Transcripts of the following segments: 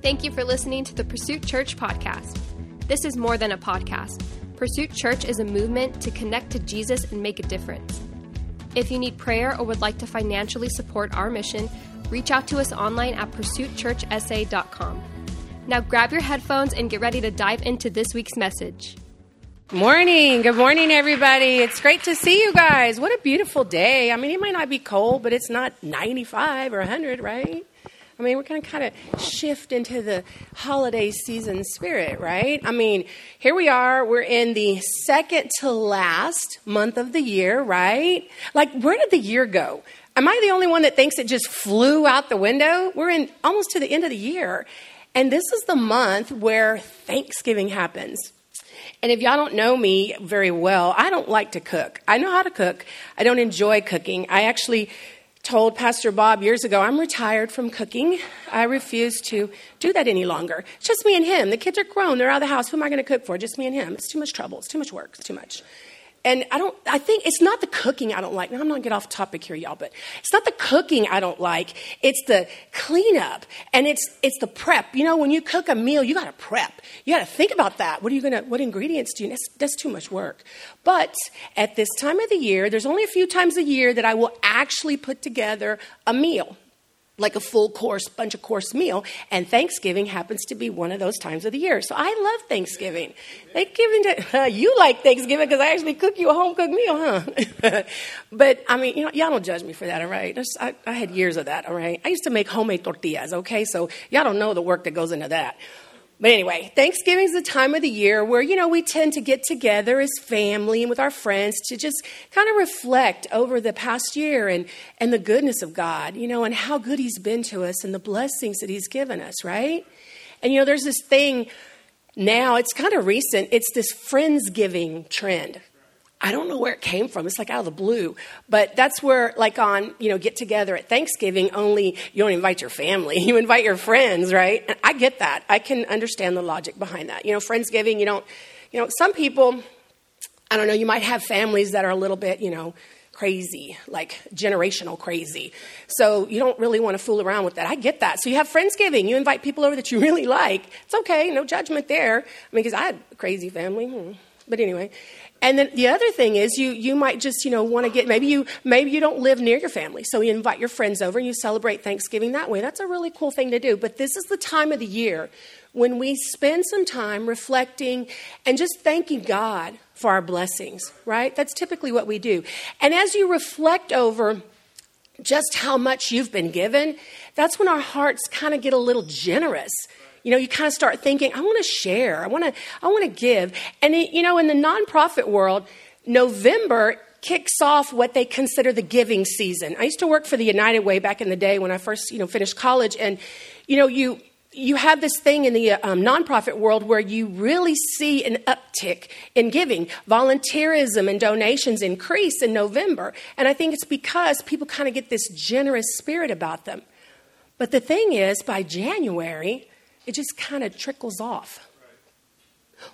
Thank you for listening to the Pursuit Church podcast. This is more than a podcast. Pursuit Church is a movement to connect to Jesus and make a difference. If you need prayer or would like to financially support our mission, reach out to us online at pursuitchurchsa.com. Now grab your headphones and get ready to dive into this week's message. Morning. Good morning, everybody. It's great to see you guys. What a beautiful day. I mean, it might not be cold, but it's not 95 or 100, right? I mean, we're going to kind of shift into the holiday season spirit, right? I mean, here we are. We're in the second to last month of the year, right? Like, where did the year go? Am I the only one that thinks it just flew out the window? We're in almost to the end of the year. And this is the month where Thanksgiving happens. And if y'all don't know me very well, I don't like to cook. I know how to cook. I don't enjoy cooking. I actually told Pastor Bob years ago, I'm retired from cooking. I refuse to do that any longer. It's just me and him. The kids are grown. They're out of the house. Who am I going to cook for? Just me and him. It's too much trouble. It's too much work. It's too much. And I don't, I think it's not the cooking I don't like. Now, I'm not to get off topic here, y'all, but it's not the cooking I don't like. It's the cleanup and it's, it's the prep. You know, when you cook a meal, you got to prep. You got to think about that. What are you to, what ingredients do you, that's, that's too much work. But at this time of the year, there's only a few times a year that I will actually put together a meal like a full course, bunch of course meal. And Thanksgiving happens to be one of those times of the year. So I love Thanksgiving. Thanksgiving, to, uh, you like Thanksgiving because I actually cook you a home cooked meal, huh? but I mean, you know, y'all don't judge me for that, all right? I, I had years of that, all right? I used to make homemade tortillas, okay? So y'all don't know the work that goes into that. But anyway, Thanksgiving is the time of the year where, you know, we tend to get together as family and with our friends to just kind of reflect over the past year and, and the goodness of God, you know, and how good He's been to us and the blessings that He's given us, right? And, you know, there's this thing now, it's kind of recent, it's this Friendsgiving trend. I don't know where it came from. It's like out of the blue. But that's where, like on, you know, get together at Thanksgiving, only you don't invite your family. You invite your friends, right? And I get that. I can understand the logic behind that. You know, Friendsgiving, you don't, you know, some people, I don't know, you might have families that are a little bit, you know, crazy, like generational crazy. So you don't really want to fool around with that. I get that. So you have Friendsgiving. You invite people over that you really like. It's okay. No judgment there. I mean, because I had a crazy family. Hmm. But anyway, and then the other thing is you you might just you know want to get maybe you maybe you don't live near your family so you invite your friends over and you celebrate thanksgiving that way. That's a really cool thing to do. But this is the time of the year when we spend some time reflecting and just thanking god for our blessings right? That's typically what we do. And as you reflect over just how much you've been given that's when our hearts kind of get a little generous you know, you kind of start thinking, I want to share. I want to, I want to give. And, it, you know, in the nonprofit world, November kicks off what they consider the giving season. I used to work for the United Way back in the day when I first, you know, finished college. And, you know, you, you have this thing in the um, nonprofit world where you really see an uptick in giving. Volunteerism and donations increase in November. And I think it's because people kind of get this generous spirit about them. But the thing is, by January, it just kind of trickles off.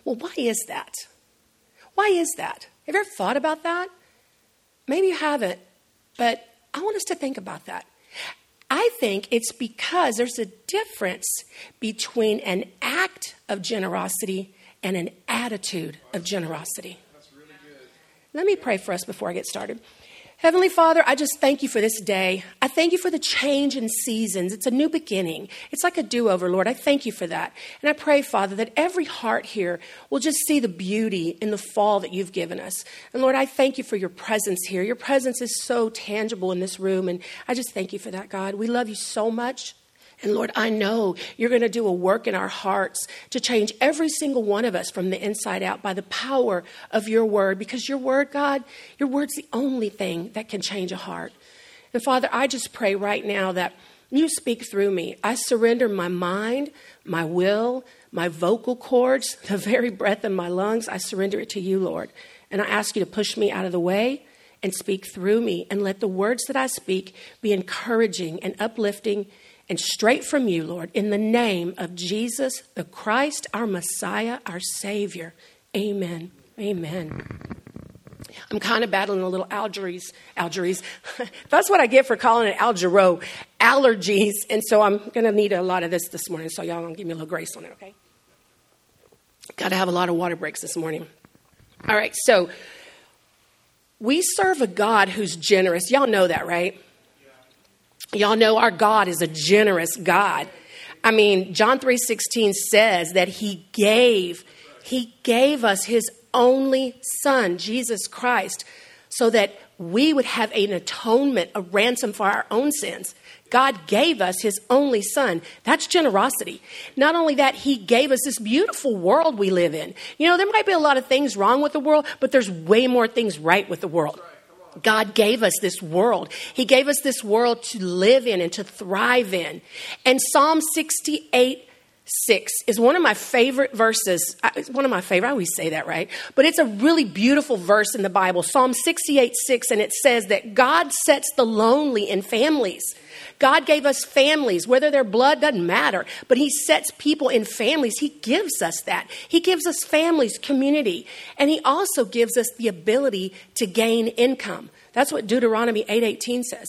Well, why is that? Why is that? Have you ever thought about that? Maybe you haven't, but I want us to think about that. I think it's because there's a difference between an act of generosity and an attitude of generosity. Really Let me pray for us before I get started. Heavenly Father, I just thank you for this day. I thank you for the change in seasons. It's a new beginning. It's like a do over, Lord. I thank you for that. And I pray, Father, that every heart here will just see the beauty in the fall that you've given us. And Lord, I thank you for your presence here. Your presence is so tangible in this room. And I just thank you for that, God. We love you so much. And Lord, I know you're going to do a work in our hearts to change every single one of us from the inside out by the power of your word, because your word, God, your word's the only thing that can change a heart. And Father, I just pray right now that you speak through me. I surrender my mind, my will, my vocal cords, the very breath in my lungs. I surrender it to you, Lord. And I ask you to push me out of the way and speak through me and let the words that I speak be encouraging and uplifting and straight from you, Lord, in the name of Jesus, the Christ, our Messiah, our Savior. Amen. Amen. I'm kind of battling a little allergies. Allergies. That's what I get for calling it Algero. Allergies. And so I'm going to need a lot of this this morning. So y'all gonna give me a little grace on it, okay? Got to have a lot of water breaks this morning. All right. So we serve a God who's generous. Y'all know that, right? Y'all know our God is a generous God. I mean, John 3:16 says that he gave he gave us his only son, Jesus Christ, so that we would have an atonement, a ransom for our own sins. God gave us his only son. That's generosity. Not only that, he gave us this beautiful world we live in. You know, there might be a lot of things wrong with the world, but there's way more things right with the world. God gave us this world. He gave us this world to live in and to thrive in. And Psalm 68 6 is one of my favorite verses. It's one of my favorite. I always say that, right? But it's a really beautiful verse in the Bible, Psalm 68 6, and it says that God sets the lonely in families. God gave us families, whether their blood doesn't matter, but He sets people in families. He gives us that. He gives us families, community, and He also gives us the ability to gain income. That's what Deuteronomy 8:18 says.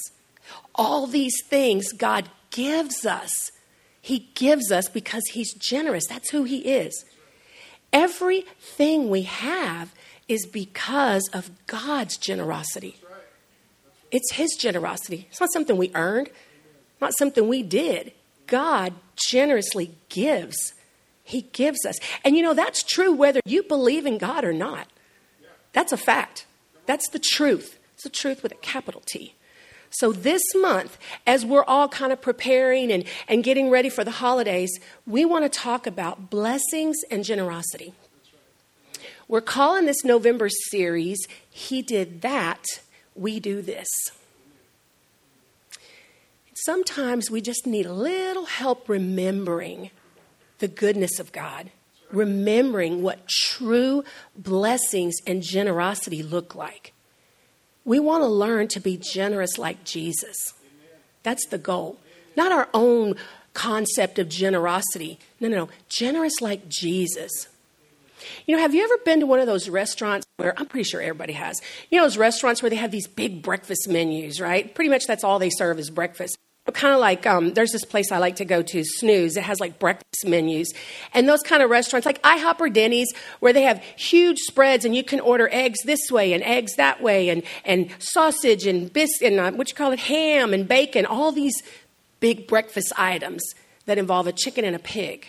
All these things God gives us. He gives us because He's generous. That's who He is. Everything we have is because of God's generosity. It's His generosity. It's not something we earned, not something we did. God generously gives. He gives us. And you know, that's true whether you believe in God or not. That's a fact. That's the truth. It's the truth with a capital T. So, this month, as we're all kind of preparing and, and getting ready for the holidays, we want to talk about blessings and generosity. We're calling this November series, He Did That, We Do This. Sometimes we just need a little help remembering the goodness of God, remembering what true blessings and generosity look like. We want to learn to be generous like Jesus. That's the goal. Not our own concept of generosity. No, no, no. Generous like Jesus. You know, have you ever been to one of those restaurants where I'm pretty sure everybody has? You know, those restaurants where they have these big breakfast menus, right? Pretty much that's all they serve is breakfast But kind of like um, there's this place I like to go to, Snooze. It has like breakfast menus, and those kind of restaurants, like IHOP or Denny's, where they have huge spreads, and you can order eggs this way and eggs that way, and and sausage and biscuit and uh, what you call it, ham and bacon, all these big breakfast items that involve a chicken and a pig.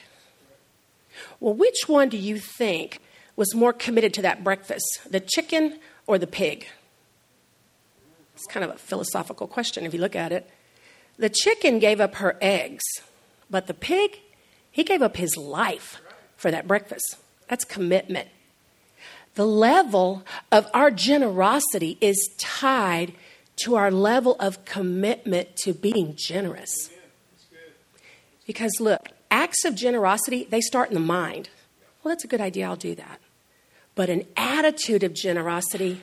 Well, which one do you think was more committed to that breakfast, the chicken or the pig? It's kind of a philosophical question if you look at it. The chicken gave up her eggs, but the pig, he gave up his life for that breakfast. That's commitment. The level of our generosity is tied to our level of commitment to being generous. Because look, acts of generosity, they start in the mind. Well, that's a good idea, I'll do that. But an attitude of generosity,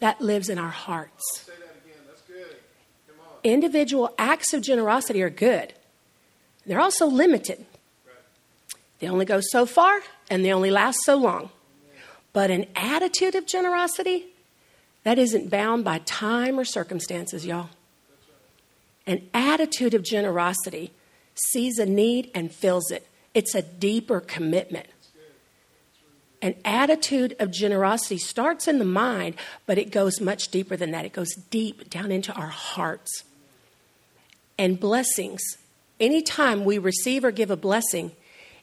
that lives in our hearts individual acts of generosity are good. They're also limited. They only go so far and they only last so long. But an attitude of generosity, that isn't bound by time or circumstances, y'all. An attitude of generosity sees a need and fills it. It's a deeper commitment. An attitude of generosity starts in the mind, but it goes much deeper than that. It goes deep down into our hearts and blessings. Anytime we receive or give a blessing,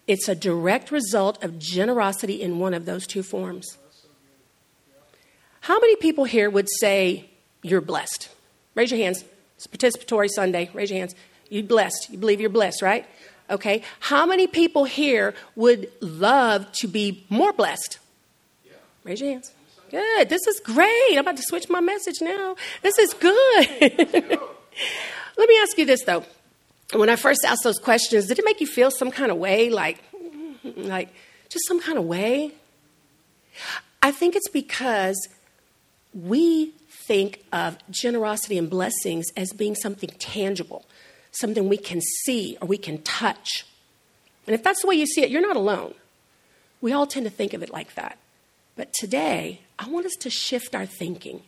it's a direct result of generosity in one of those two forms. How many people here would say you're blessed? Raise your hands. It's participatory Sunday. Raise your hands. You're blessed. You believe you're blessed, right? Okay. How many people here would love to be more blessed? Raise your hands. Good. This is great. I'm about to switch my message now. This is good. Let me ask you this though. When I first asked those questions, did it make you feel some kind of way, like, like just some kind of way? I think it's because we think of generosity and blessings as being something tangible, something we can see or we can touch. And if that's the way you see it, you're not alone. We all tend to think of it like that. But today, I want us to shift our thinking.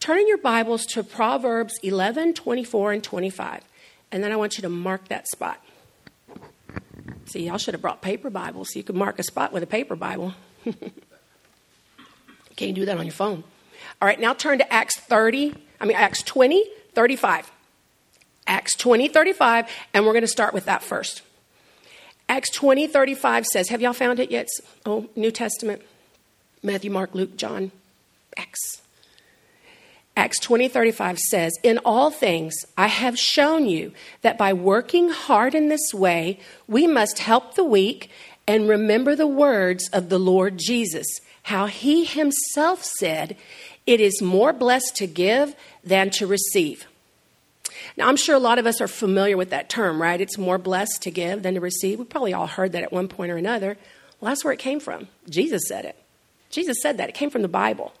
Turn in your Bibles to Proverbs 11, 24, and 25. And then I want you to mark that spot. See, y'all should have brought paper Bibles so you could mark a spot with a paper Bible. Can't do that on your phone. All right, now turn to Acts 30, I mean, Acts 20, 35. Acts 20, 35, and we're going to start with that first. Acts 20, 35 says, Have y'all found it yet? Oh, New Testament. Matthew, Mark, Luke, John, Acts. Acts 20, 35 says, In all things I have shown you that by working hard in this way, we must help the weak and remember the words of the Lord Jesus, how he himself said, It is more blessed to give than to receive. Now, I'm sure a lot of us are familiar with that term, right? It's more blessed to give than to receive. We probably all heard that at one point or another. Well, that's where it came from. Jesus said it. Jesus said that. It came from the Bible.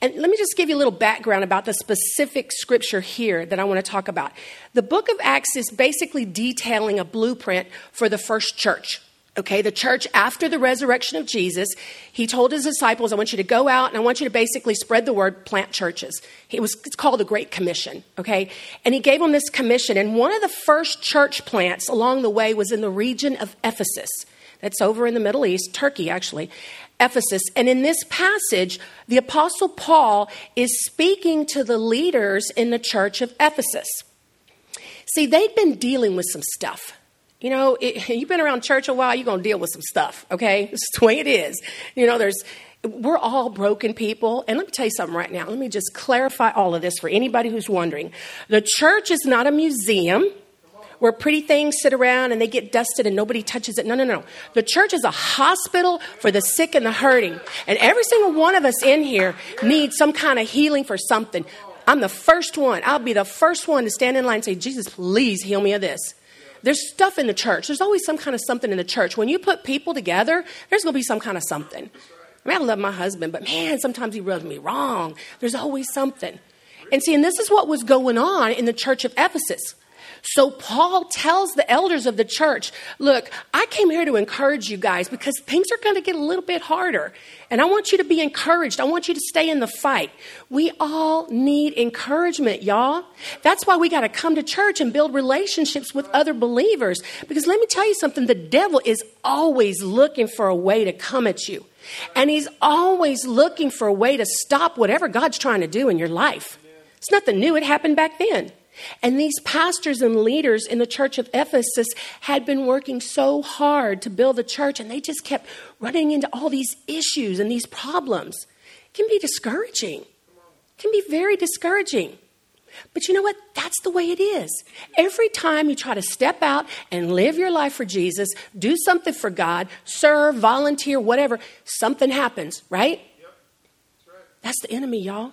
And let me just give you a little background about the specific scripture here that I want to talk about. The book of Acts is basically detailing a blueprint for the first church. Okay, the church after the resurrection of Jesus, he told his disciples, I want you to go out and I want you to basically spread the word, plant churches. It was, it's called the Great Commission, okay? And he gave them this commission. And one of the first church plants along the way was in the region of Ephesus. That's over in the Middle East, Turkey actually. Ephesus. And in this passage, the Apostle Paul is speaking to the leaders in the church of Ephesus. See, they'd been dealing with some stuff. You know, it, you've been around church a while, you're going to deal with some stuff, okay? It's the way it is. You know, there's, we're all broken people. And let me tell you something right now. Let me just clarify all of this for anybody who's wondering. The church is not a museum where pretty things sit around and they get dusted and nobody touches it. No, no, no. The church is a hospital for the sick and the hurting. And every single one of us in here needs some kind of healing for something. I'm the first one. I'll be the first one to stand in line and say, Jesus, please heal me of this. There's stuff in the church. There's always some kind of something in the church. When you put people together, there's going to be some kind of something. I mean, I love my husband, but man, sometimes he rubs me wrong. There's always something. And see, and this is what was going on in the church of Ephesus. So Paul tells the elders of the church, look, I came here to encourage you guys because things are going to get a little bit harder. And I want you to be encouraged. I want you to stay in the fight. We all need encouragement, y'all. That's why we got to come to church and build relationships with other believers. Because let me tell you something, the devil is always looking for a way to come at you. And he's always looking for a way to stop whatever God's trying to do in your life. It's nothing new, it happened back then. And these pastors and leaders in the church of Ephesus had been working so hard to build the church, and they just kept running into all these issues and these problems. It can be discouraging. It can be very discouraging. But you know what? That's the way it is. Every time you try to step out and live your life for Jesus, do something for God, serve, volunteer, whatever, something happens, right? Yep. That's, right. That's the enemy, y'all.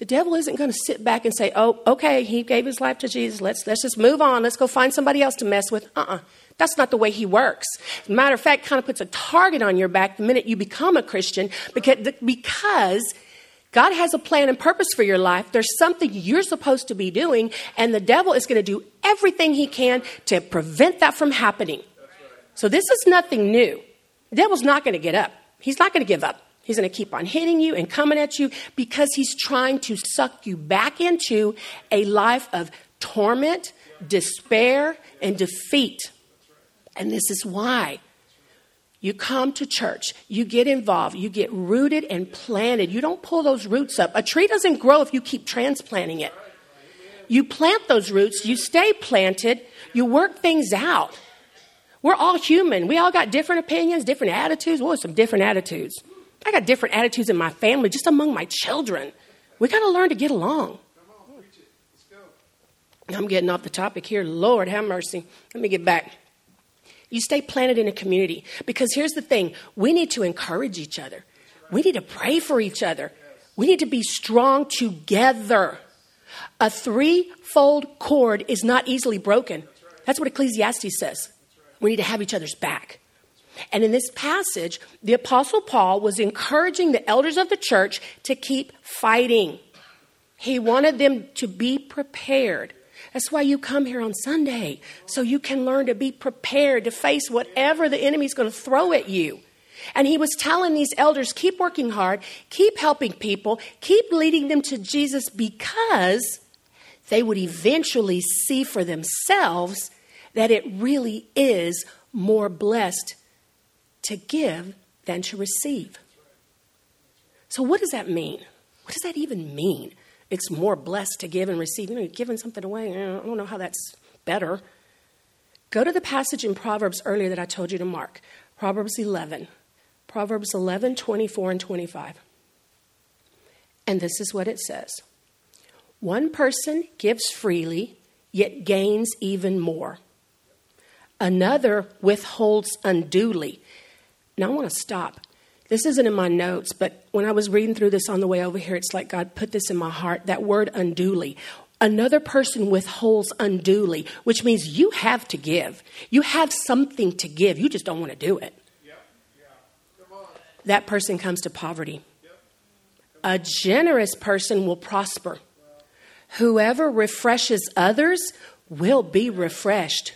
The devil isn't going to sit back and say, oh, okay, he gave his life to Jesus. Let's, let's just move on. Let's go find somebody else to mess with. Uh uh-uh. uh That's not the way he works. matter of fact, kind of puts a target on your back the minute you become a Christian because, because God has a plan and purpose for your life. There's something you're supposed to be doing, and the devil is going to do everything he can to prevent that from happening. So this is nothing new. The devil's not going to get up. He's not going to give up. He's going to keep on hitting you and coming at you because he's trying to suck you back into a life of torment, despair, and defeat. And this is why you come to church, you get involved, you get rooted and planted. You don't pull those roots up. A tree doesn't grow if you keep transplanting it. You plant those roots, you stay planted, you work things out. We're all human. We all got different opinions, different attitudes. Well, some different attitudes. I got different attitudes in my family, just among my children. We got to learn to get along. I'm getting off the topic here. Lord, have mercy. Let me get back. You stay planted in a community because here's the thing we need to encourage each other, we need to pray for each other, we need to be strong together. A threefold cord is not easily broken. That's what Ecclesiastes says. We need to have each other's back. And in this passage, the Apostle Paul was encouraging the elders of the church to keep fighting. He wanted them to be prepared. That's why you come here on Sunday, so you can learn to be prepared to face whatever the enemy's going to throw at you. And he was telling these elders, keep working hard, keep helping people, keep leading them to Jesus because they would eventually see for themselves that it really is more blessed to give than to receive. So, what does that mean? What does that even mean? It's more blessed to give and receive. You know, you're giving something away. I don't know how that's better. Go to the passage in Proverbs earlier that I told you to mark. Proverbs 11. Proverbs 11, 24 and 25. And this is what it says One person gives freely, yet gains even more. Another withholds unduly. Now I want to stop. This isn't in my notes, but when I was reading through this on the way over here, it's like God put this in my heart that word unduly. Another person withholds unduly, which means you have to give. You have something to give. You just don't want to do it. That person comes to poverty. A generous person will prosper. Whoever refreshes others will be refreshed.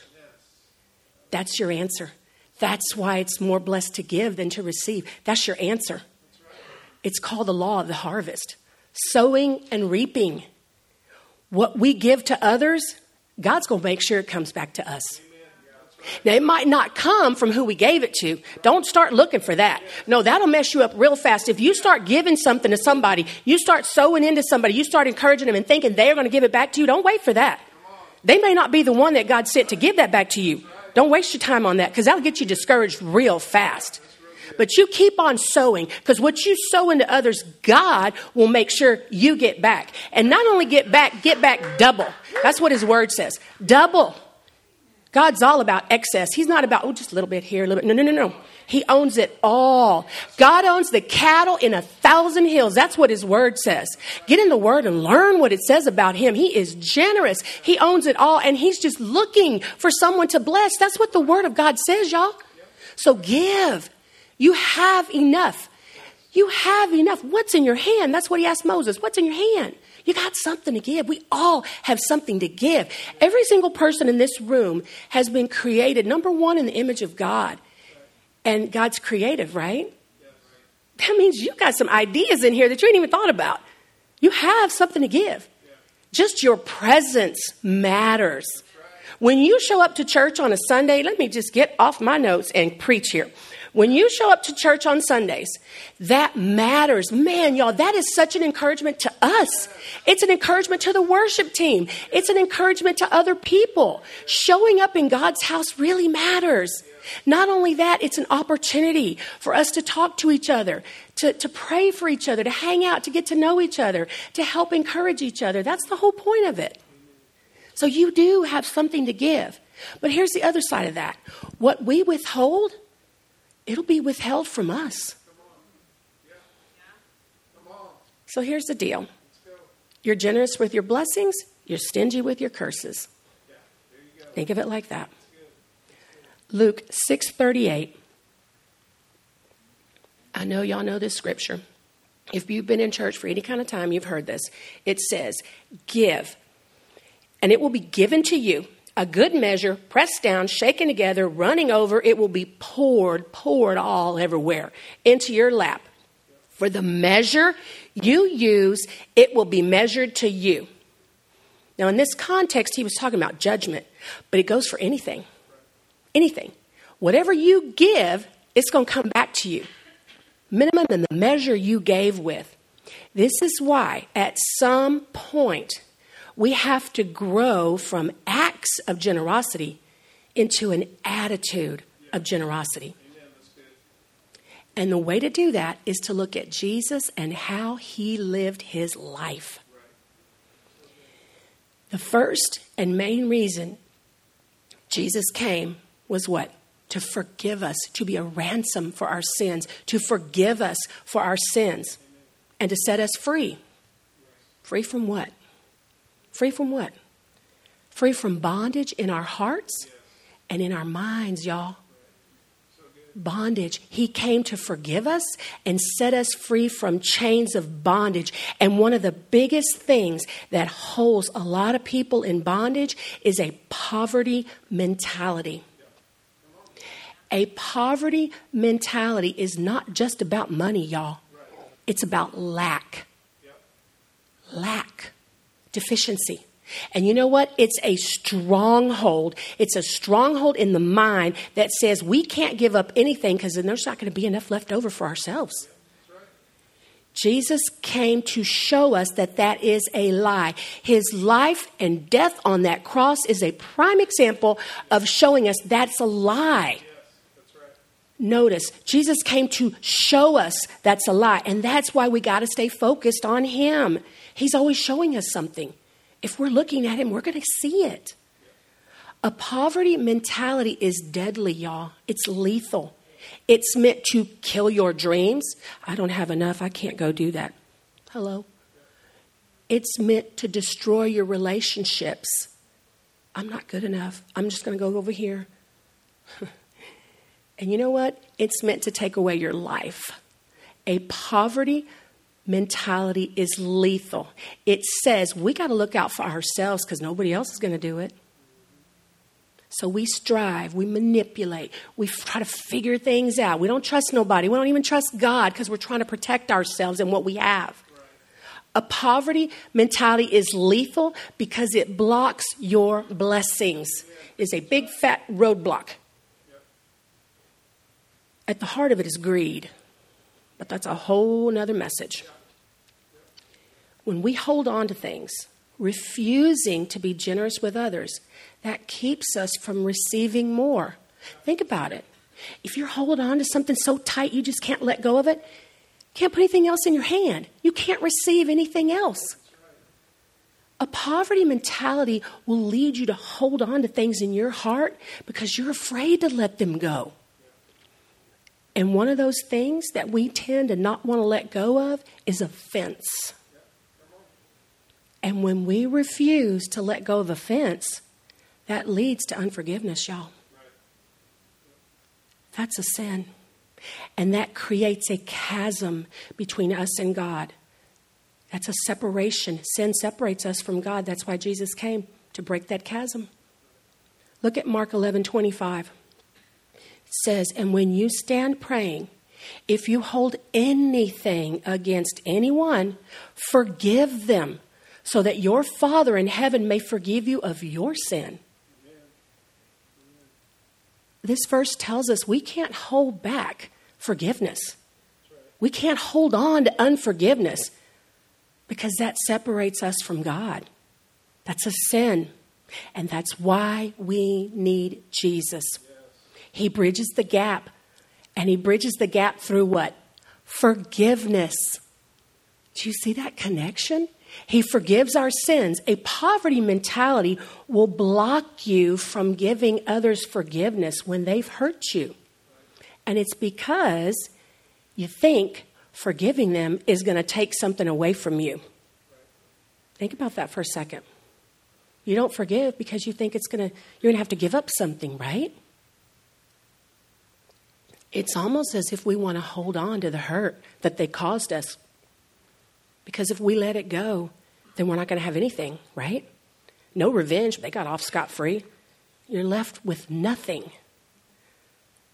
That's your answer. That's why it's more blessed to give than to receive. That's your answer. It's called the law of the harvest sowing and reaping. What we give to others, God's going to make sure it comes back to us. Now, it might not come from who we gave it to. Don't start looking for that. No, that'll mess you up real fast. If you start giving something to somebody, you start sowing into somebody, you start encouraging them and thinking they're going to give it back to you, don't wait for that. They may not be the one that God sent to give that back to you. Don't waste your time on that because that'll get you discouraged real fast. But you keep on sowing because what you sow into others, God will make sure you get back. And not only get back, get back double. That's what His Word says. Double. God's all about excess. He's not about, oh, just a little bit here, a little bit. No, no, no, no. He owns it all. God owns the cattle in a thousand hills. That's what His Word says. Get in the Word and learn what it says about Him. He is generous. He owns it all, and He's just looking for someone to bless. That's what the Word of God says, y'all. So give. You have enough. You have enough. What's in your hand? That's what He asked Moses. What's in your hand? You got something to give. We all have something to give. Every single person in this room has been created, number one, in the image of God. And God's creative, right? That means you got some ideas in here that you ain't even thought about. You have something to give. Just your presence matters. When you show up to church on a Sunday, let me just get off my notes and preach here. When you show up to church on Sundays, that matters. Man, y'all, that is such an encouragement to us. It's an encouragement to the worship team. It's an encouragement to other people. Showing up in God's house really matters. Not only that, it's an opportunity for us to talk to each other, to, to pray for each other, to hang out, to get to know each other, to help encourage each other. That's the whole point of it. So you do have something to give. But here's the other side of that what we withhold it'll be withheld from us. So here's the deal you're generous with your blessings, you're stingy with your curses. Think of it like that. Luke 6:38. I know y'all know this scripture. If you've been in church for any kind of time, you've heard this. It says, "Give, and it will be given to you a good measure, pressed down, shaken together, running over, it will be poured, poured all everywhere into your lap. For the measure you use, it will be measured to you. Now, in this context, he was talking about judgment, but it goes for anything. Anything. Whatever you give, it's going to come back to you. Minimum than the measure you gave with. This is why, at some point, we have to grow from acts of generosity into an attitude of generosity. And the way to do that is to look at Jesus and how he lived his life. The first and main reason Jesus came was what? To forgive us, to be a ransom for our sins, to forgive us for our sins, and to set us free. Free from what? Free from what? Free from bondage in our hearts and in our minds, y'all. Bondage. He came to forgive us and set us free from chains of bondage. And one of the biggest things that holds a lot of people in bondage is a poverty mentality. A poverty mentality is not just about money, y'all. It's about lack. Lack, deficiency. And you know what? It's a stronghold. It's a stronghold in the mind that says we can't give up anything because then there's not going to be enough left over for ourselves. Jesus came to show us that that is a lie. His life and death on that cross is a prime example of showing us that's a lie. Notice, Jesus came to show us that's a lie, and that's why we got to stay focused on Him. He's always showing us something. If we're looking at Him, we're going to see it. A poverty mentality is deadly, y'all. It's lethal. It's meant to kill your dreams. I don't have enough. I can't go do that. Hello? It's meant to destroy your relationships. I'm not good enough. I'm just going to go over here. and you know what? It's meant to take away your life. A poverty mentality is lethal. It says we got to look out for ourselves because nobody else is going to do it. So we strive, we manipulate, we try to figure things out. We don't trust nobody. We don't even trust God because we're trying to protect ourselves and what we have. A poverty mentality is lethal because it blocks your blessings. It's a big fat roadblock. At the heart of it is greed, but that's a whole nother message. When we hold on to things, refusing to be generous with others, that keeps us from receiving more. Think about it. If you're holding on to something so tight you just can't let go of it, can't put anything else in your hand. You can't receive anything else. A poverty mentality will lead you to hold on to things in your heart because you're afraid to let them go. And one of those things that we tend to not want to let go of is offense. And when we refuse to let go of offense, that leads to unforgiveness, y'all. That's a sin. And that creates a chasm between us and God. That's a separation. Sin separates us from God. That's why Jesus came to break that chasm. Look at Mark 11 25. Says, And when you stand praying, if you hold anything against anyone, forgive them so that your Father in heaven may forgive you of your sin. This verse tells us we can't hold back forgiveness. We can't hold on to unforgiveness because that separates us from God. That's a sin. And that's why we need Jesus. He bridges the gap. And he bridges the gap through what? Forgiveness. Do you see that connection? He forgives our sins. A poverty mentality will block you from giving others forgiveness when they've hurt you. And it's because you think forgiving them is going to take something away from you. Think about that for a second. You don't forgive because you think it's going to you're going to have to give up something, right? It's almost as if we want to hold on to the hurt that they caused us because if we let it go, then we're not going to have anything, right? No revenge. They got off scot free. You're left with nothing.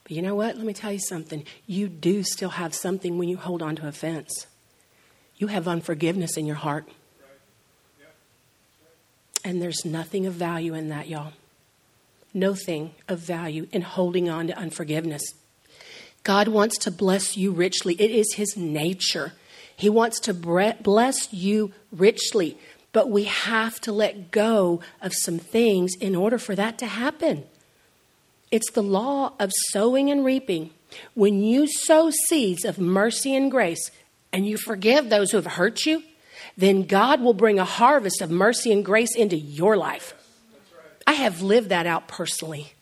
But you know what? Let me tell you something. You do still have something when you hold on to offense. You have unforgiveness in your heart. And there's nothing of value in that, y'all. Nothing of value in holding on to unforgiveness. God wants to bless you richly. It is His nature. He wants to bless you richly, but we have to let go of some things in order for that to happen. It's the law of sowing and reaping. When you sow seeds of mercy and grace and you forgive those who have hurt you, then God will bring a harvest of mercy and grace into your life. I have lived that out personally.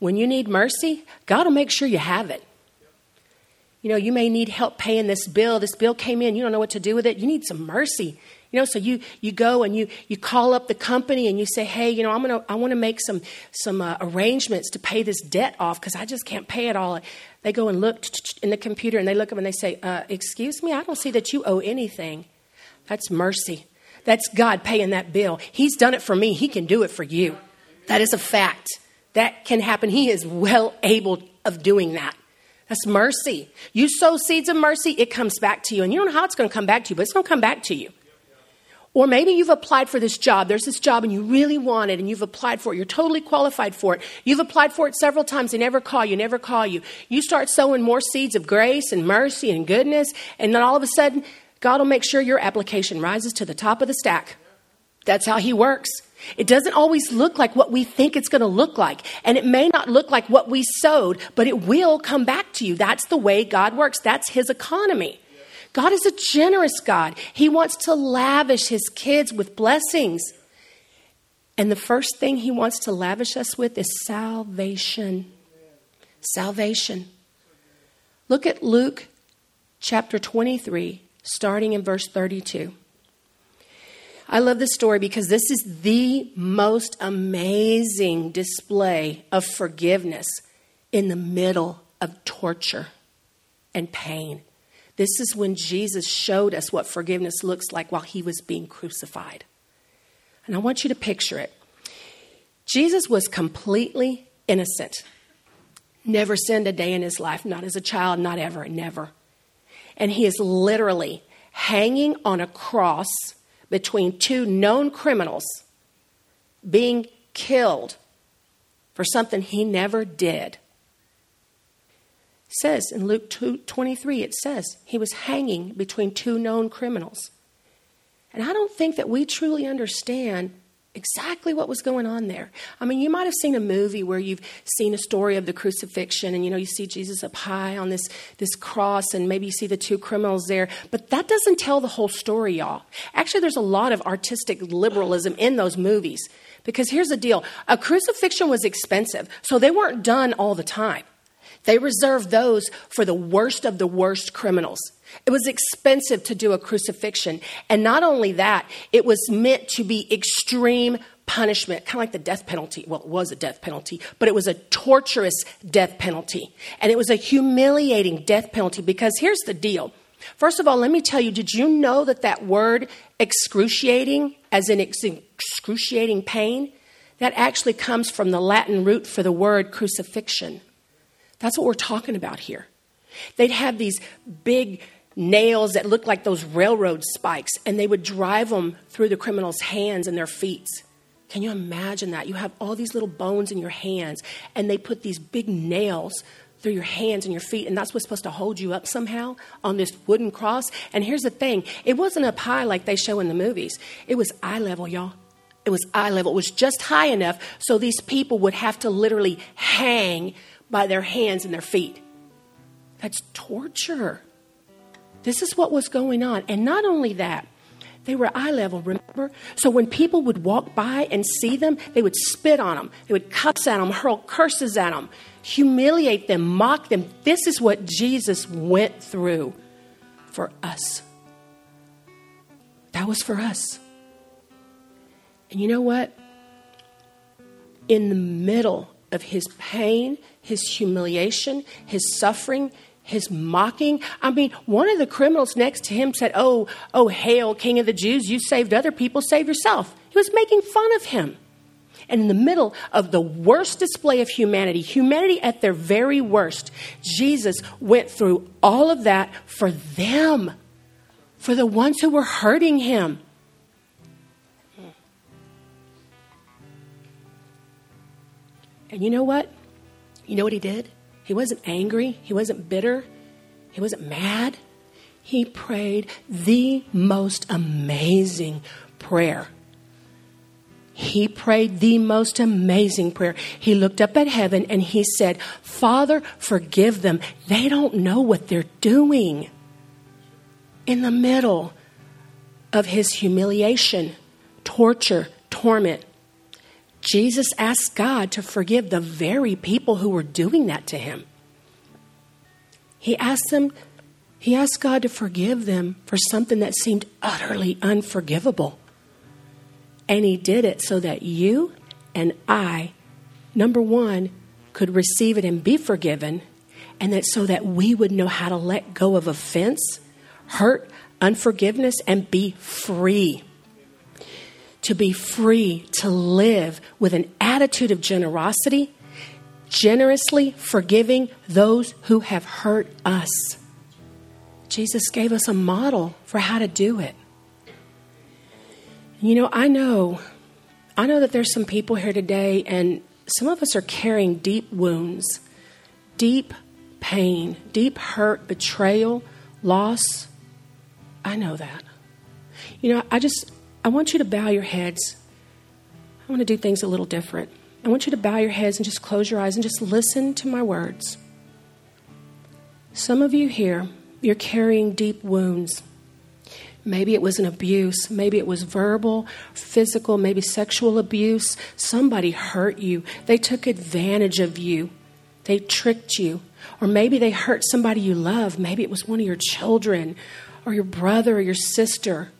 When you need mercy, God will make sure you have it. You know, you may need help paying this bill. This bill came in, you don't know what to do with it. You need some mercy. You know, so you, you go and you, you call up the company and you say, hey, you know, I'm gonna, I want to make some, some uh, arrangements to pay this debt off because I just can't pay it all. They go and look in the computer and they look up and they say, uh, excuse me, I don't see that you owe anything. That's mercy. That's God paying that bill. He's done it for me. He can do it for you. That is a fact. That can happen. He is well able of doing that. That's mercy. You sow seeds of mercy, it comes back to you. And you don't know how it's going to come back to you, but it's going to come back to you. Or maybe you've applied for this job. There's this job and you really want it and you've applied for it. You're totally qualified for it. You've applied for it several times. They never call you, never call you. You start sowing more seeds of grace and mercy and goodness, and then all of a sudden, God will make sure your application rises to the top of the stack. That's how He works. It doesn't always look like what we think it's going to look like. And it may not look like what we sowed, but it will come back to you. That's the way God works. That's His economy. God is a generous God. He wants to lavish His kids with blessings. And the first thing He wants to lavish us with is salvation. Salvation. Look at Luke chapter 23, starting in verse 32. I love this story because this is the most amazing display of forgiveness in the middle of torture and pain. This is when Jesus showed us what forgiveness looks like while he was being crucified. And I want you to picture it. Jesus was completely innocent, never sinned a day in his life, not as a child, not ever, never. And he is literally hanging on a cross between two known criminals being killed for something he never did. It says in Luke 2, 23, it says he was hanging between two known criminals. And I don't think that we truly understand exactly what was going on there. I mean, you might have seen a movie where you've seen a story of the crucifixion and you know you see Jesus up high on this this cross and maybe you see the two criminals there, but that doesn't tell the whole story, y'all. Actually, there's a lot of artistic liberalism in those movies. Because here's the deal, a crucifixion was expensive, so they weren't done all the time. They reserved those for the worst of the worst criminals. It was expensive to do a crucifixion. And not only that, it was meant to be extreme punishment, kind of like the death penalty. Well, it was a death penalty, but it was a torturous death penalty. And it was a humiliating death penalty because here's the deal. First of all, let me tell you, did you know that that word excruciating, as in excruciating pain, that actually comes from the Latin root for the word crucifixion? That's what we're talking about here. They'd have these big nails that looked like those railroad spikes, and they would drive them through the criminal's hands and their feet. Can you imagine that? You have all these little bones in your hands, and they put these big nails through your hands and your feet, and that's what's supposed to hold you up somehow on this wooden cross. And here's the thing it wasn't up high like they show in the movies, it was eye level, y'all. It was eye level. It was just high enough so these people would have to literally hang by their hands and their feet. That's torture. This is what was going on. And not only that, they were eye level, remember? So when people would walk by and see them, they would spit on them, they would cuss at them, hurl curses at them, humiliate them, mock them. This is what Jesus went through for us. That was for us. And you know what? In the middle of his pain, his humiliation, his suffering, his mocking. I mean, one of the criminals next to him said, Oh, oh, hail, King of the Jews, you saved other people, save yourself. He was making fun of him. And in the middle of the worst display of humanity, humanity at their very worst, Jesus went through all of that for them, for the ones who were hurting him. And you know what? You know what he did? He wasn't angry, he wasn't bitter, he wasn't mad. He prayed the most amazing prayer. He prayed the most amazing prayer. He looked up at heaven and he said, Father, forgive them. They don't know what they're doing. In the middle of his humiliation, torture, torment, Jesus asked God to forgive the very people who were doing that to him. He asked them, he asked God to forgive them for something that seemed utterly unforgivable. And he did it so that you and I, number one, could receive it and be forgiven, and that so that we would know how to let go of offense, hurt, unforgiveness, and be free to be free to live with an attitude of generosity generously forgiving those who have hurt us. Jesus gave us a model for how to do it. You know, I know, I know that there's some people here today, and some of us are carrying deep wounds, deep pain, deep hurt, betrayal, loss. I know that. You know, I just, I want you to bow your heads. I want to do things a little different. I want you to bow your heads and just close your eyes and just listen to my words. Some of you here, you're carrying deep wounds. Maybe it was an abuse. Maybe it was verbal, physical, maybe sexual abuse. Somebody hurt you. They took advantage of you. They tricked you. Or maybe they hurt somebody you love. Maybe it was one of your children or your brother or your sister.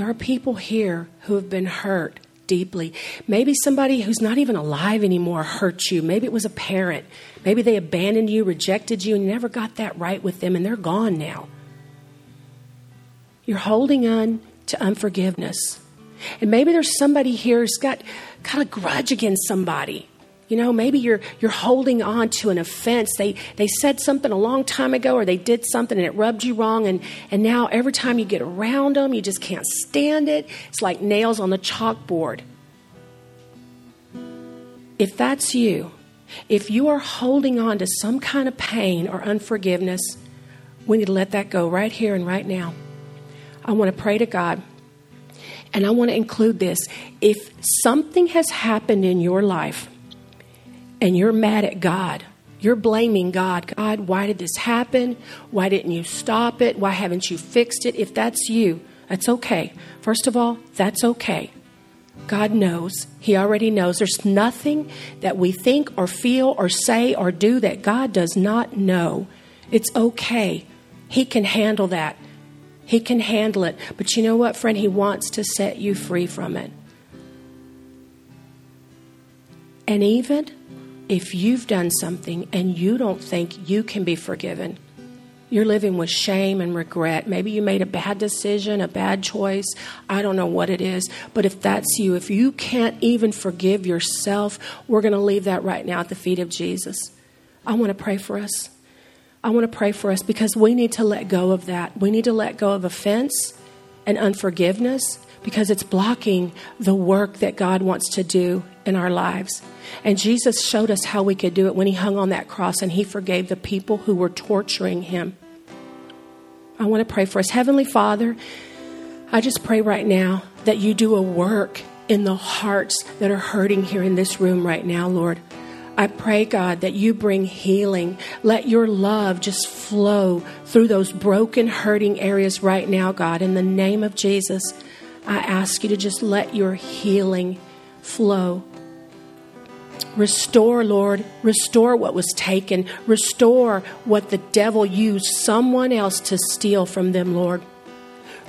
There are people here who have been hurt deeply. Maybe somebody who's not even alive anymore hurt you. Maybe it was a parent. Maybe they abandoned you, rejected you, and never got that right with them, and they're gone now. You're holding on to unforgiveness. And maybe there's somebody here who's got kind of grudge against somebody. You know, maybe you're you're holding on to an offense. They they said something a long time ago or they did something and it rubbed you wrong and and now every time you get around them, you just can't stand it. It's like nails on the chalkboard. If that's you, if you are holding on to some kind of pain or unforgiveness, we need to let that go right here and right now. I want to pray to God. And I want to include this. If something has happened in your life and you're mad at God. You're blaming God. God, why did this happen? Why didn't you stop it? Why haven't you fixed it? If that's you, that's okay. First of all, that's okay. God knows. He already knows. There's nothing that we think or feel or say or do that God does not know. It's okay. He can handle that. He can handle it. But you know what, friend? He wants to set you free from it. And even if you've done something and you don't think you can be forgiven, you're living with shame and regret. Maybe you made a bad decision, a bad choice. I don't know what it is. But if that's you, if you can't even forgive yourself, we're going to leave that right now at the feet of Jesus. I want to pray for us. I want to pray for us because we need to let go of that. We need to let go of offense and unforgiveness because it's blocking the work that God wants to do in our lives. And Jesus showed us how we could do it when he hung on that cross and he forgave the people who were torturing him. I want to pray for us. Heavenly Father, I just pray right now that you do a work in the hearts that are hurting here in this room right now, Lord. I pray, God, that you bring healing. Let your love just flow through those broken, hurting areas right now, God. In the name of Jesus, I ask you to just let your healing flow. Restore, Lord. Restore what was taken. Restore what the devil used someone else to steal from them, Lord.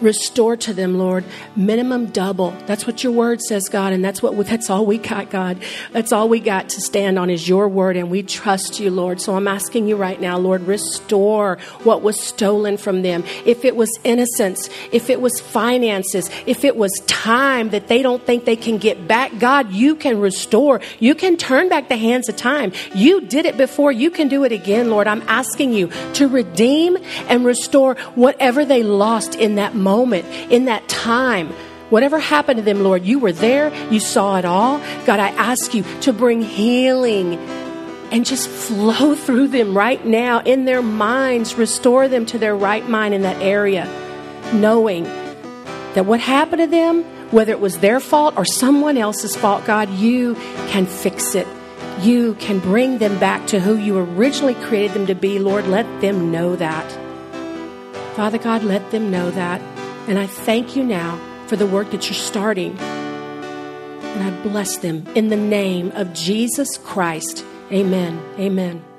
Restore to them, Lord, minimum double. That's what your word says, God, and that's what that's all we got, God. That's all we got to stand on is your word, and we trust you, Lord. So I'm asking you right now, Lord, restore what was stolen from them. If it was innocence, if it was finances, if it was time that they don't think they can get back, God, you can restore. You can turn back the hands of time. You did it before. You can do it again, Lord. I'm asking you to redeem and restore whatever they lost in that moment moment, in that time. Whatever happened to them, Lord, you were there, you saw it all. God, I ask you to bring healing and just flow through them right now in their minds, restore them to their right mind in that area, knowing that what happened to them, whether it was their fault or someone else's fault, God, you can fix it. You can bring them back to who you originally created them to be, Lord. Let them know that. Father God, let them know that. And I thank you now for the work that you're starting. And I bless them in the name of Jesus Christ. Amen. Amen.